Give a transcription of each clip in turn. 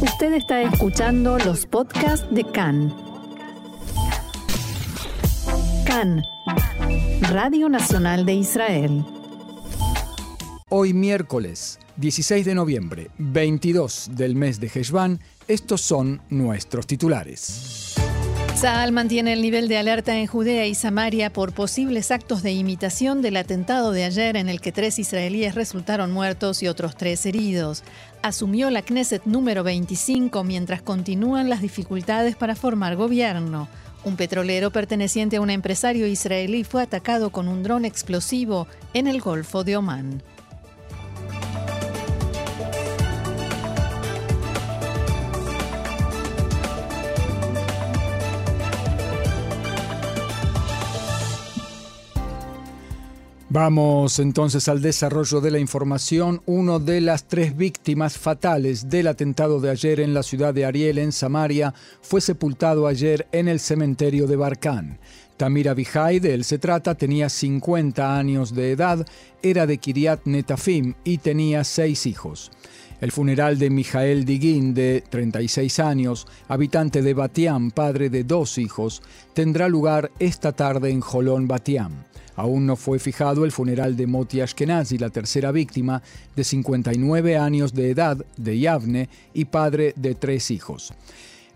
Usted está escuchando los podcasts de CAN. CAN, Radio Nacional de Israel. Hoy miércoles 16 de noviembre, 22 del mes de Heshvan, estos son nuestros titulares. Saal mantiene el nivel de alerta en Judea y Samaria por posibles actos de imitación del atentado de ayer en el que tres israelíes resultaron muertos y otros tres heridos. Asumió la Knesset número 25 mientras continúan las dificultades para formar gobierno. Un petrolero perteneciente a un empresario israelí fue atacado con un dron explosivo en el Golfo de Omán. Vamos entonces al desarrollo de la información. Uno de las tres víctimas fatales del atentado de ayer en la ciudad de Ariel, en Samaria, fue sepultado ayer en el cementerio de Barcán. Tamir Abihai, de él se trata, tenía 50 años de edad, era de Kiryat Netafim y tenía seis hijos. El funeral de Mijael Diguín, de 36 años, habitante de Batiam, padre de dos hijos, tendrá lugar esta tarde en Jolón, Batiam. Aún no fue fijado el funeral de Moti Ashkenazi, la tercera víctima, de 59 años de edad, de Yavne y padre de tres hijos.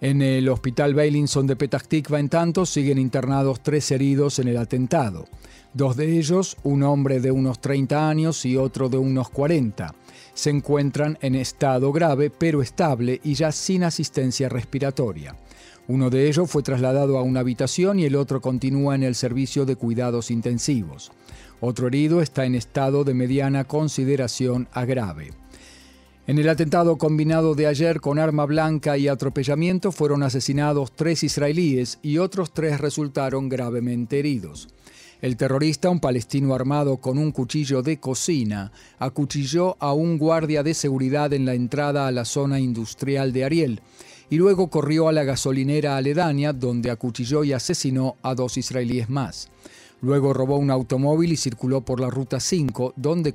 En el hospital Beilinson de Petah Tikva, en tanto, siguen internados tres heridos en el atentado. Dos de ellos, un hombre de unos 30 años y otro de unos 40, se encuentran en estado grave pero estable y ya sin asistencia respiratoria. Uno de ellos fue trasladado a una habitación y el otro continúa en el servicio de cuidados intensivos. Otro herido está en estado de mediana consideración a grave. En el atentado combinado de ayer con arma blanca y atropellamiento fueron asesinados tres israelíes y otros tres resultaron gravemente heridos. El terrorista, un palestino armado con un cuchillo de cocina, acuchilló a un guardia de seguridad en la entrada a la zona industrial de Ariel y luego corrió a la gasolinera aledaña donde acuchilló y asesinó a dos israelíes más. Luego robó un automóvil y circuló por la ruta 5, donde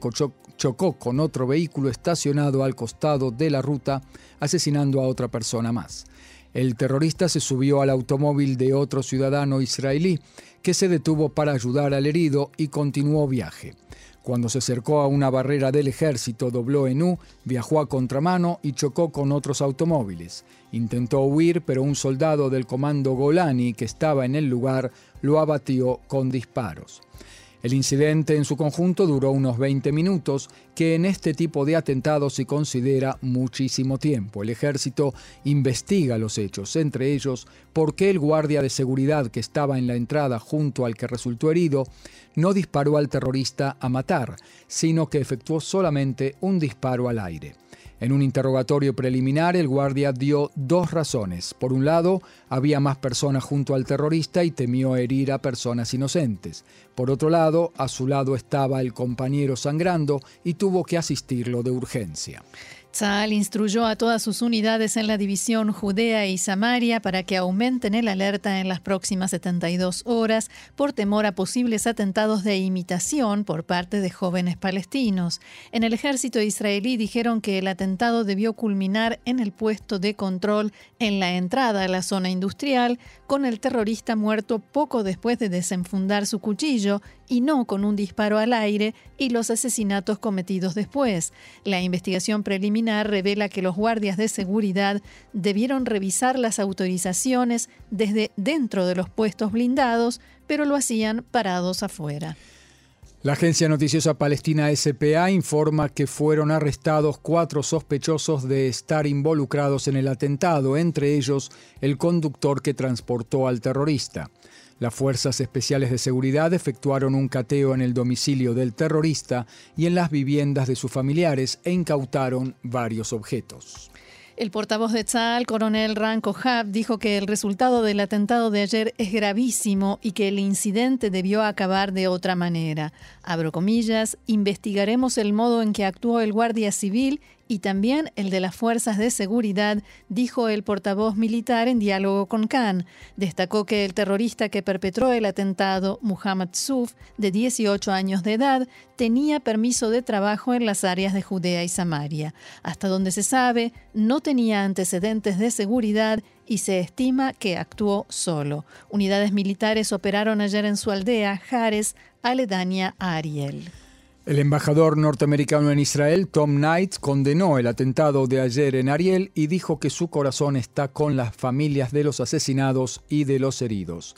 chocó con otro vehículo estacionado al costado de la ruta, asesinando a otra persona más. El terrorista se subió al automóvil de otro ciudadano israelí, que se detuvo para ayudar al herido y continuó viaje. Cuando se acercó a una barrera del ejército, dobló en U, viajó a contramano y chocó con otros automóviles. Intentó huir, pero un soldado del comando Golani que estaba en el lugar lo abatió con disparos. El incidente en su conjunto duró unos 20 minutos, que en este tipo de atentados se considera muchísimo tiempo. El ejército investiga los hechos, entre ellos por qué el guardia de seguridad que estaba en la entrada junto al que resultó herido no disparó al terrorista a matar, sino que efectuó solamente un disparo al aire. En un interrogatorio preliminar, el guardia dio dos razones. Por un lado, había más personas junto al terrorista y temió herir a personas inocentes. Por otro lado, a su lado estaba el compañero sangrando y tuvo que asistirlo de urgencia. Tzal instruyó a todas sus unidades en la división Judea y Samaria para que aumenten el alerta en las próximas 72 horas por temor a posibles atentados de imitación por parte de jóvenes palestinos. En el ejército israelí dijeron que el atentado debió culminar en el puesto de control en la entrada a la zona industrial, con el terrorista muerto poco después de desenfundar su cuchillo y no con un disparo al aire y los asesinatos cometidos después. La investigación preliminar revela que los guardias de seguridad debieron revisar las autorizaciones desde dentro de los puestos blindados, pero lo hacían parados afuera. La agencia noticiosa palestina SPA informa que fueron arrestados cuatro sospechosos de estar involucrados en el atentado, entre ellos el conductor que transportó al terrorista. Las fuerzas especiales de seguridad efectuaron un cateo en el domicilio del terrorista y en las viviendas de sus familiares e incautaron varios objetos. El portavoz de Tzal, coronel Ranko Hab, dijo que el resultado del atentado de ayer es gravísimo y que el incidente debió acabar de otra manera. Abro comillas, investigaremos el modo en que actuó el guardia civil y también el de las fuerzas de seguridad, dijo el portavoz militar en diálogo con Khan. Destacó que el terrorista que perpetró el atentado, Muhammad Suf, de 18 años de edad, tenía permiso de trabajo en las áreas de Judea y Samaria. Hasta donde se sabe, no tenía antecedentes de seguridad y se estima que actuó solo. Unidades militares operaron ayer en su aldea, Jares, aledaña a Ariel. El embajador norteamericano en Israel, Tom Knight, condenó el atentado de ayer en Ariel y dijo que su corazón está con las familias de los asesinados y de los heridos.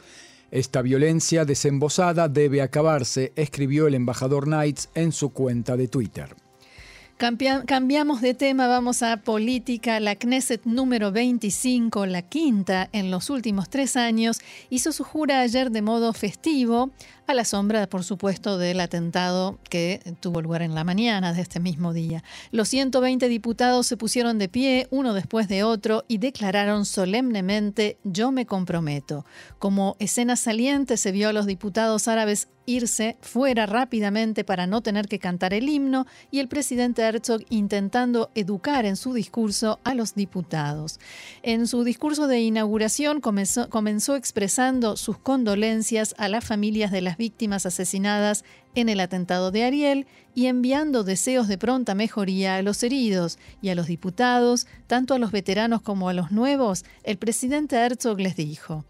Esta violencia desembosada debe acabarse, escribió el embajador Knight en su cuenta de Twitter. Cambiamos de tema, vamos a política. La Knesset número 25, la quinta en los últimos tres años, hizo su jura ayer de modo festivo a la sombra, por supuesto, del atentado que tuvo lugar en la mañana de este mismo día. Los 120 diputados se pusieron de pie, uno después de otro, y declararon solemnemente, yo me comprometo. Como escena saliente se vio a los diputados árabes irse fuera rápidamente para no tener que cantar el himno y el presidente Herzog intentando educar en su discurso a los diputados. En su discurso de inauguración comenzó, expresando sus condolencias a las familias de las víctimas asesinadas en el atentado de Ariel y enviando deseos de pronta mejoría a los heridos y a los diputados, tanto a los veteranos como a los nuevos, el presidente Herzog les dijo.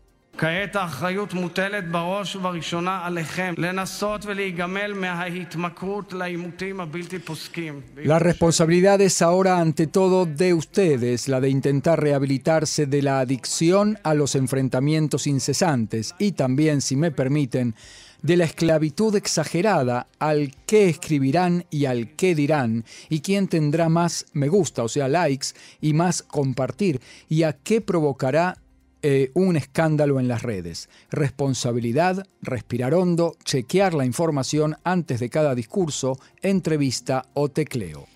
La responsabilidad es ahora ante todo de ustedes, la de intentar rehabilitarse de la adicción a los enfrentamientos incesantes y también, si me permiten, de la esclavitud exagerada al qué escribirán y al qué dirán, y quién tendrá más me gusta, o sea, likes, y más compartir, y a qué provocará eh, un escándalo en las redes. Responsabilidad, respirar hondo, chequear la información antes de cada discurso, entrevista o tecleo.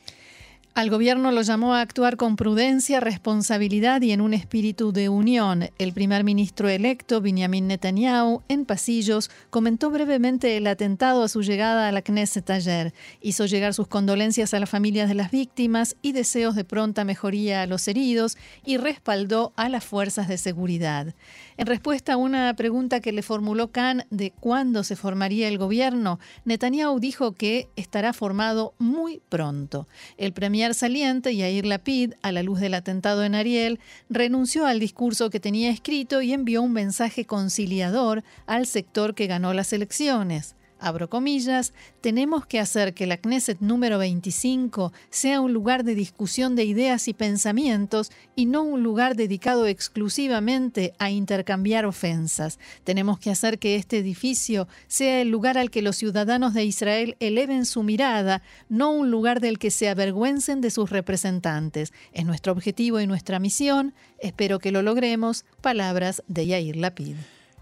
Al gobierno lo llamó a actuar con prudencia, responsabilidad y en un espíritu de unión. El primer ministro electo, Benjamin Netanyahu, en pasillos, comentó brevemente el atentado a su llegada a la Knesset ayer. Hizo llegar sus condolencias a las familias de las víctimas y deseos de pronta mejoría a los heridos y respaldó a las fuerzas de seguridad. En respuesta a una pregunta que le formuló Khan de cuándo se formaría el gobierno, Netanyahu dijo que estará formado muy pronto. El premier saliente, Yair Lapid, a la luz del atentado en Ariel, renunció al discurso que tenía escrito y envió un mensaje conciliador al sector que ganó las elecciones abro comillas, tenemos que hacer que la Knesset número 25 sea un lugar de discusión de ideas y pensamientos y no un lugar dedicado exclusivamente a intercambiar ofensas. Tenemos que hacer que este edificio sea el lugar al que los ciudadanos de Israel eleven su mirada, no un lugar del que se avergüencen de sus representantes. Es nuestro objetivo y nuestra misión. Espero que lo logremos. Palabras de Yair Lapid.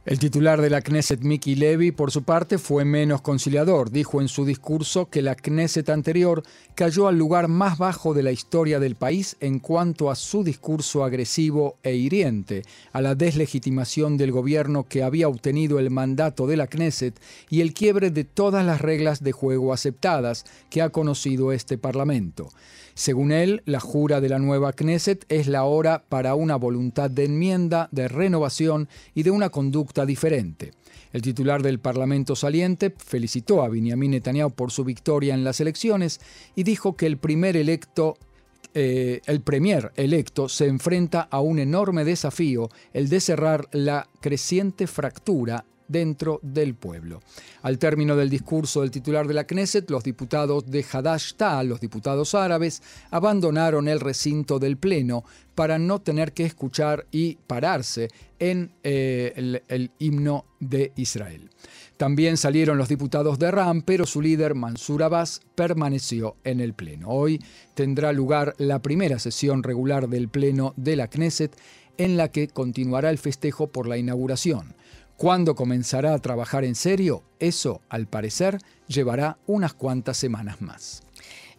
El titular de la Knesset, Miki Levy, por su parte, fue menos conciliador. Dijo en su discurso que la Knesset anterior cayó al lugar más bajo de la historia del país en cuanto a su discurso agresivo e hiriente, a la deslegitimación del gobierno que había obtenido el mandato de la Knesset y el quiebre de todas las reglas de juego aceptadas que ha conocido este Parlamento. Según él, la jura de la nueva Knesset es la hora para una voluntad de enmienda, de renovación y de una conducta diferente. El titular del Parlamento saliente felicitó a Benjamin Netanyahu por su victoria en las elecciones y dijo que el primer electo eh, el premier electo se enfrenta a un enorme desafío, el de cerrar la creciente fractura dentro del pueblo. Al término del discurso del titular de la Knesset, los diputados de Hadash Ta'al, los diputados árabes, abandonaron el recinto del Pleno para no tener que escuchar y pararse en eh, el himno de Israel. También salieron los diputados de RAM, pero su líder, Mansur Abbas, permaneció en el Pleno. Hoy tendrá lugar la primera sesión regular del Pleno de la Knesset, en la que continuará el festejo por la inauguración. ¿Cuándo comenzará a trabajar en serio? Eso, al parecer, llevará unas cuantas semanas más.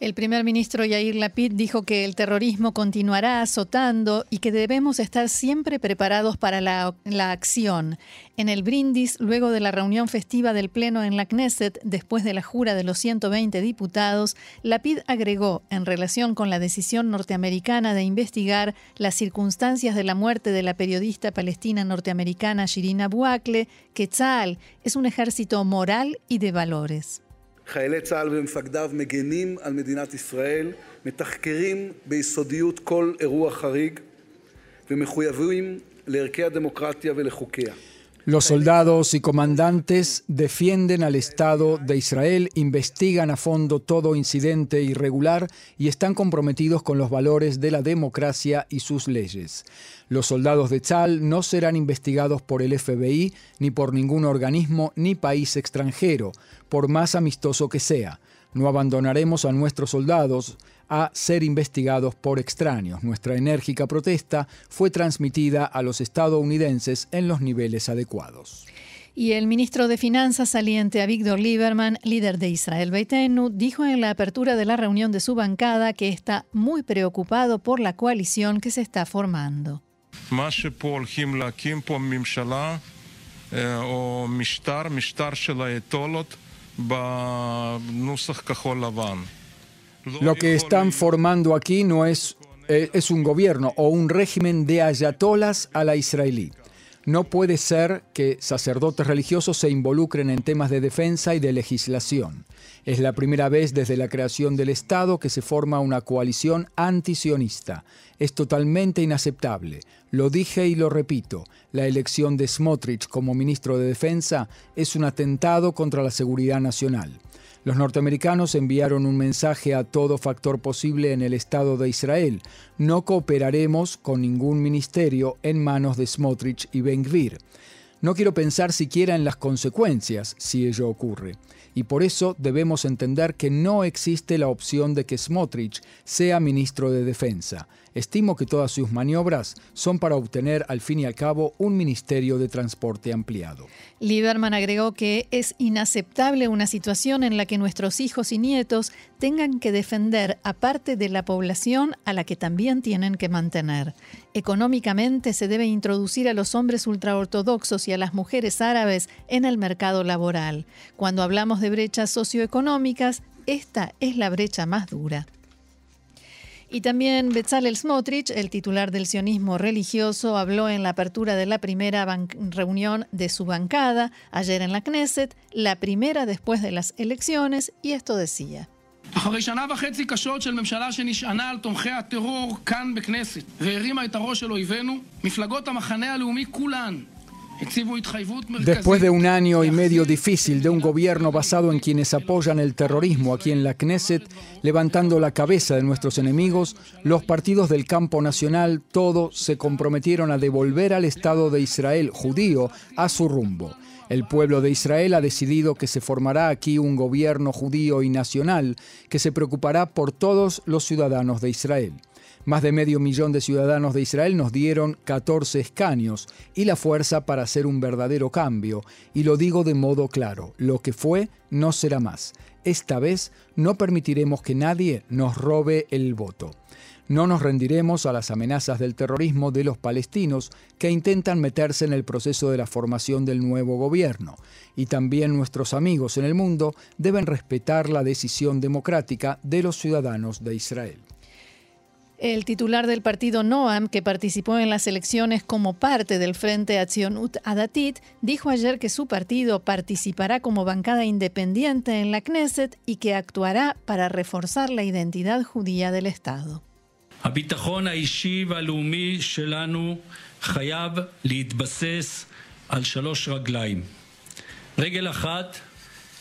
El primer ministro Yair Lapid dijo que el terrorismo continuará azotando y que debemos estar siempre preparados para la, acción. En el brindis, luego de la reunión festiva del Pleno en la Knesset, después de la jura de los 120 diputados, Lapid agregó, en relación con la decisión norteamericana de investigar las circunstancias de la muerte de la periodista palestina norteamericana Shirin Abu que Tzal es un ejército moral y de valores. חיילי צה"ל ומפקדיו מגנים על מדינת ישראל, מתחקרים ביסודיות כל אירוע חריג ומחויבים לערכי הדמוקרטיה ולחוקיה. Los soldados y comandantes defienden al Estado de Israel, investigan a fondo todo incidente irregular y están comprometidos con los valores de la democracia y sus leyes. Los soldados de Tzal no serán investigados por el FBI, ni por ningún organismo ni país extranjero, por más amistoso que sea. No abandonaremos a nuestros soldados a ser investigados por extraños. Nuestra enérgica protesta fue transmitida a los estadounidenses en los niveles adecuados. Y el ministro de Finanzas saliente Avigdor Lieberman, líder de Israel Beitenu, dijo en la apertura de la reunión de su bancada que está muy preocupado por la coalición que se está formando. Lo que están formando aquí no es, eh, es un gobierno o un régimen de ayatolas a la israelí. No puede ser que sacerdotes religiosos se involucren en temas de defensa y de legislación. Es la primera vez desde la creación del Estado que se forma una coalición antisionista. Es totalmente inaceptable. Lo dije y lo repito. La elección de Smotrich como ministro de Defensa es un atentado contra la seguridad nacional. Los norteamericanos enviaron un mensaje a todo factor posible en el Estado de Israel. No cooperaremos con ningún ministerio en manos de Smotrich y Ben Gvir. No quiero pensar siquiera en las consecuencias si ello ocurre. Y por eso debemos entender que no existe la opción de que Smotrich sea ministro de Defensa. Estimo que todas sus maniobras son para obtener al fin y al cabo un ministerio de transporte ampliado. Lieberman agregó que es inaceptable una situación en la que nuestros hijos y nietos tengan que defender a parte de la población a la que también tienen que mantener. Económicamente se debe introducir a los hombres ultraortodoxos y a las mujeres árabes en el mercado laboral. Cuando hablamos de brechas socioeconómicas, esta es la brecha más dura. Y también Bezalel Smotrich, el titular del sionismo religioso, habló en la apertura de la primera reunión de su bancada ayer en la Knesset, la primera después de las elecciones, y esto decía. אחרי שנה וחצי קשות של ממשלה שנשענה על תומכי הטרור כאן בכנסת והרימה את הראש של אויבינו, מפלגות המחנה הלאומי כולן Después de un año y medio difícil de un gobierno basado en quienes apoyan el terrorismo aquí en la Knesset, levantando la cabeza de nuestros enemigos, los partidos del campo nacional todos se comprometieron a devolver al Estado de Israel judío a su rumbo. El pueblo de Israel ha decidido que se formará aquí un gobierno judío y nacional que se preocupará por todos los ciudadanos de Israel. Más de medio millón de ciudadanos de Israel nos dieron 14 escaños y la fuerza para hacer un verdadero cambio. Y lo digo de modo claro, lo que fue no será más. Esta vez no permitiremos que nadie nos robe el voto. No nos rendiremos a las amenazas del terrorismo de los palestinos que intentan meterse en el proceso de la formación del nuevo gobierno. Y también nuestros amigos en el mundo deben respetar la decisión democrática de los ciudadanos de Israel. El titular del partido Noam, que participó en las elecciones como parte del Frente Ut Adatit, dijo ayer que su partido participará como bancada independiente en la Knesset y que actuará para reforzar la identidad judía del Estado. הביטחון האישי והלאומי שלנו חייב להתבסס על שלוש רגליים. רגל אחת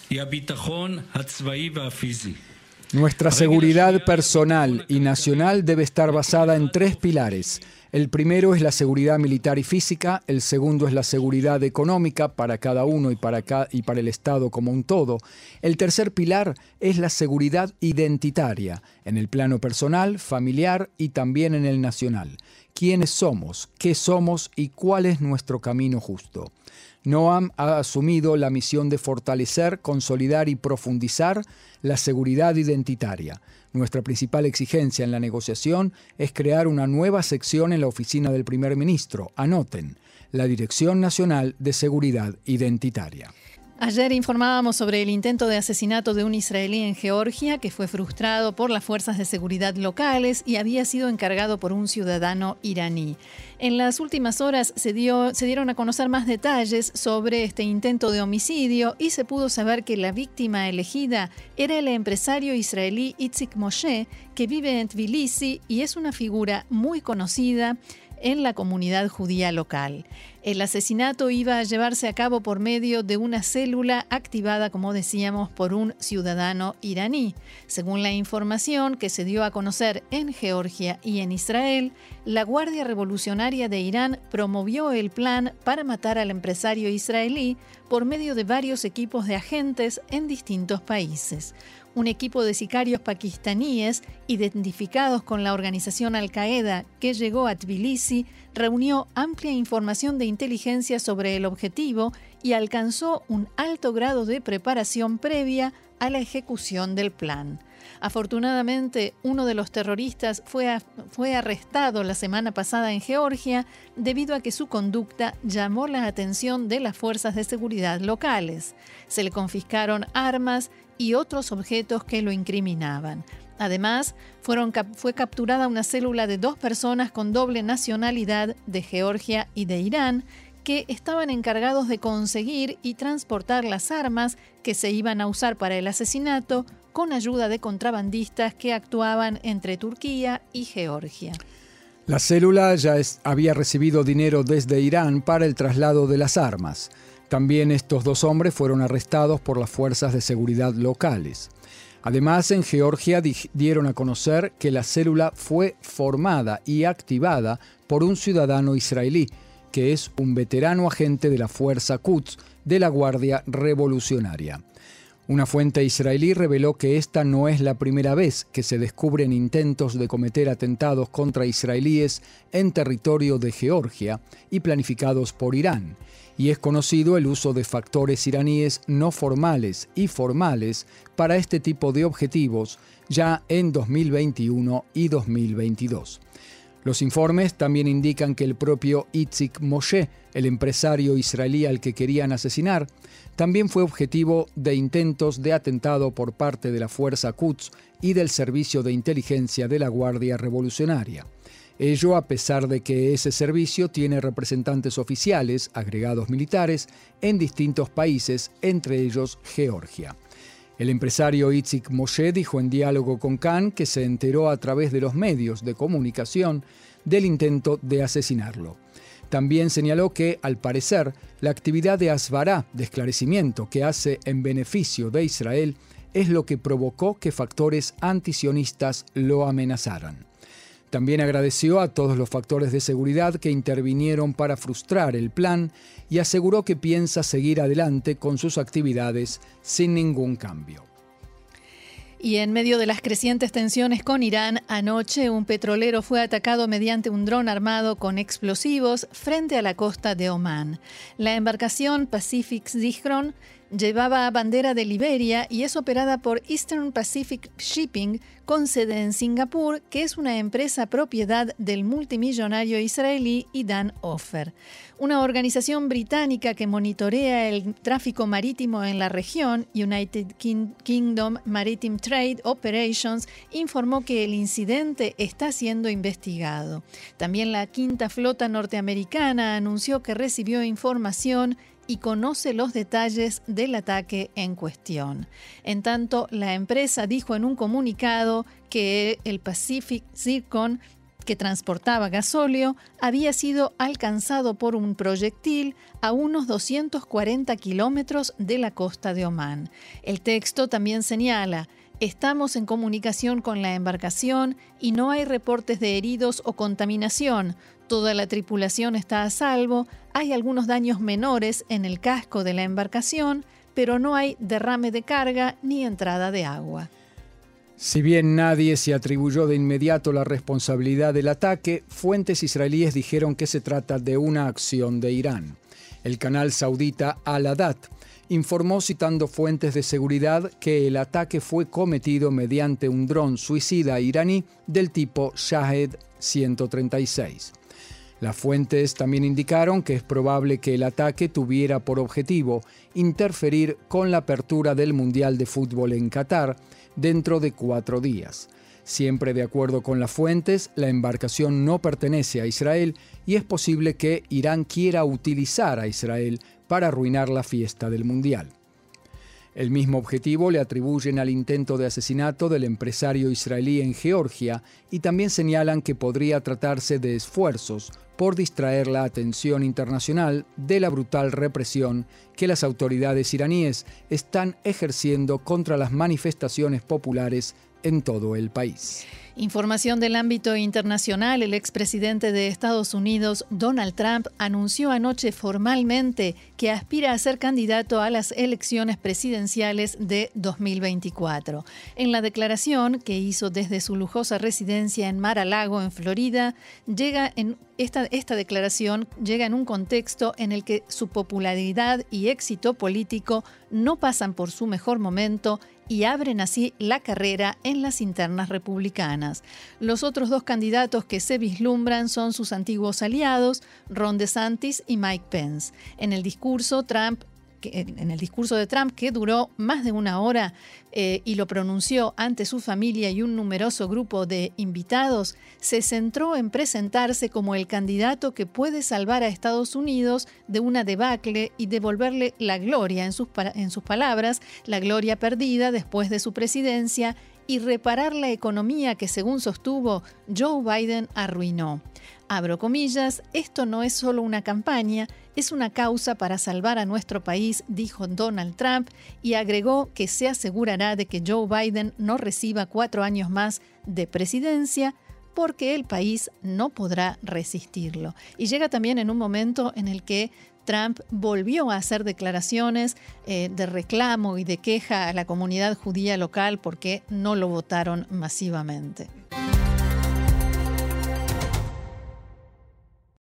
היא הביטחון הצבאי והפיזי. Nuestra seguridad personal y nacional debe estar basada en tres pilares. El primero es la seguridad militar y física, el segundo es la seguridad económica para cada uno y para, el Estado como un todo. El tercer pilar es la seguridad identitaria, en el plano personal, familiar y también en el nacional. Quiénes somos, qué somos y cuál es nuestro camino justo. Noam ha asumido la misión de fortalecer, consolidar y profundizar la seguridad identitaria. Nuestra principal exigencia en la negociación es crear una nueva sección en la oficina del primer ministro. Anoten, la Dirección Nacional de Seguridad Identitaria. Ayer informábamos sobre el intento de asesinato de un israelí en Georgia que fue frustrado por las fuerzas de seguridad locales y había sido encargado por un ciudadano iraní. En las últimas horas se, dieron a conocer más detalles sobre este intento de homicidio y se pudo saber que la víctima elegida era el empresario israelí Itzik Moshe, que vive en Tbilisi y es una figura muy conocida en la comunidad judía local. El asesinato iba a llevarse a cabo por medio de una célula activada, como decíamos, por un ciudadano iraní. Según la información que se dio a conocer en Georgia y en Israel, la Guardia Revolucionaria de Irán promovió el plan para matar al empresario israelí por medio de varios equipos de agentes en distintos países un equipo de sicarios pakistaníes identificados con la organización Al-Qaeda que llegó a Tbilisi reunió amplia información de inteligencia sobre el objetivo y alcanzó un alto grado de preparación previa a la ejecución del plan. Afortunadamente, uno de los terroristas fue, fue, arrestado la semana pasada en Georgia debido a que su conducta llamó la atención de las fuerzas de seguridad locales. Se le confiscaron armas y otros objetos que lo incriminaban. Además, fue capturada una célula de dos personas con doble nacionalidad de Georgia y de Irán que estaban encargados de conseguir y transportar las armas que se iban a usar para el asesinato con ayuda de contrabandistas que actuaban entre Turquía y Georgia. La célula ya había recibido dinero desde Irán para el traslado de las armas. También estos dos hombres fueron arrestados por las fuerzas de seguridad locales. Además, en Georgia dieron a conocer que la célula fue formada y activada por un ciudadano israelí, que es un veterano agente de la Fuerza Quds de la Guardia Revolucionaria. Una fuente israelí reveló que esta no es la primera vez que se descubren intentos de cometer atentados contra israelíes en territorio de Georgia y planificados por Irán y es conocido el uso de factores iraníes no formales y formales para este tipo de objetivos ya en 2021 y 2022. Los informes también indican que el propio Itzik Moshe, el empresario israelí al que querían asesinar, también fue objetivo de intentos de atentado por parte de la Fuerza Quds y del Servicio de Inteligencia de la Guardia Revolucionaria. Ello a pesar de que ese servicio tiene representantes oficiales, agregados militares, en distintos países, entre ellos Georgia. El empresario Itzik Moshe dijo en diálogo con Khan que se enteró a través de los medios de comunicación del intento de asesinarlo. También señaló que, al parecer, la actividad de Asbará, de esclarecimiento que hace en beneficio de Israel, es lo que provocó que factores antisionistas lo amenazaran. También agradeció a todos los factores de seguridad que intervinieron para frustrar el plan y aseguró que piensa seguir adelante con sus actividades sin ningún cambio. Y en medio de las crecientes tensiones con Irán, anoche un petrolero fue atacado mediante un dron armado con explosivos frente a la costa de Omán. La embarcación Pacific Zichron Llevaba bandera de Liberia y es operada por Eastern Pacific Shipping con sede en Singapur, que es una empresa propiedad del multimillonario israelí Idan Offer. Una organización británica que monitorea el tráfico marítimo en la región, United Kingdom Maritime Trade Operations, informó que el incidente está siendo investigado. También la quinta flota norteamericana anunció que recibió información y conoce los detalles del ataque en cuestión. En tanto, la empresa dijo en un comunicado que el Pacific Zircon que transportaba gasóleo había sido alcanzado por un proyectil a unos 240 kilómetros de la costa de Omán. El texto también señala, estamos en comunicación con la embarcación y no hay reportes de heridos o contaminación. Toda la tripulación está a salvo, hay algunos daños menores en el casco de la embarcación, pero no hay derrame de carga ni entrada de agua. Si bien nadie se atribuyó de inmediato la responsabilidad del ataque, fuentes israelíes dijeron que se trata de una acción de Irán. El canal saudita Al-Adat informó citando fuentes de seguridad que el ataque fue cometido mediante un dron suicida iraní del tipo Shahed 136. Las fuentes también indicaron que es probable que el ataque tuviera por objetivo interferir con la apertura del Mundial de Fútbol en Qatar dentro de cuatro días. Siempre de acuerdo con las fuentes, la embarcación no pertenece a Israel y es posible que Irán quiera utilizar a Israel para arruinar la fiesta del Mundial. El mismo objetivo le atribuyen al intento de asesinato del empresario israelí en Georgia y también señalan que podría tratarse de esfuerzos por distraer la atención internacional de la brutal represión que las autoridades iraníes están ejerciendo contra las manifestaciones populares en todo el país. Información del ámbito internacional. El expresidente de Estados Unidos, Donald Trump, anunció anoche formalmente que aspira a ser candidato a las elecciones presidenciales de 2024. En la declaración que hizo desde su lujosa residencia en Mar-a-Lago, en Florida, llega en esta, esta, declaración llega en un contexto en el que su popularidad y éxito político no pasan por su mejor momento y abren así la carrera en las internas republicanas. Los otros dos candidatos que se vislumbran son sus antiguos aliados, Ron DeSantis y Mike Pence. En el discurso, Trump en el discurso de Trump, que duró más de una hora eh, y lo pronunció ante su familia y un numeroso grupo de invitados, se centró en presentarse como el candidato que puede salvar a Estados Unidos de una debacle y devolverle la gloria, en sus, en sus palabras, la gloria perdida después de su presidencia y reparar la economía que, según sostuvo, Joe Biden arruinó. Abro comillas, esto no es solo una campaña, es una causa para salvar a nuestro país, dijo Donald Trump, y agregó que se asegurará de que Joe Biden no reciba cuatro años más de presidencia porque el país no podrá resistirlo. Y llega también en un momento en el que Trump volvió a hacer declaraciones eh, de reclamo y de queja a la comunidad judía local porque no lo votaron masivamente.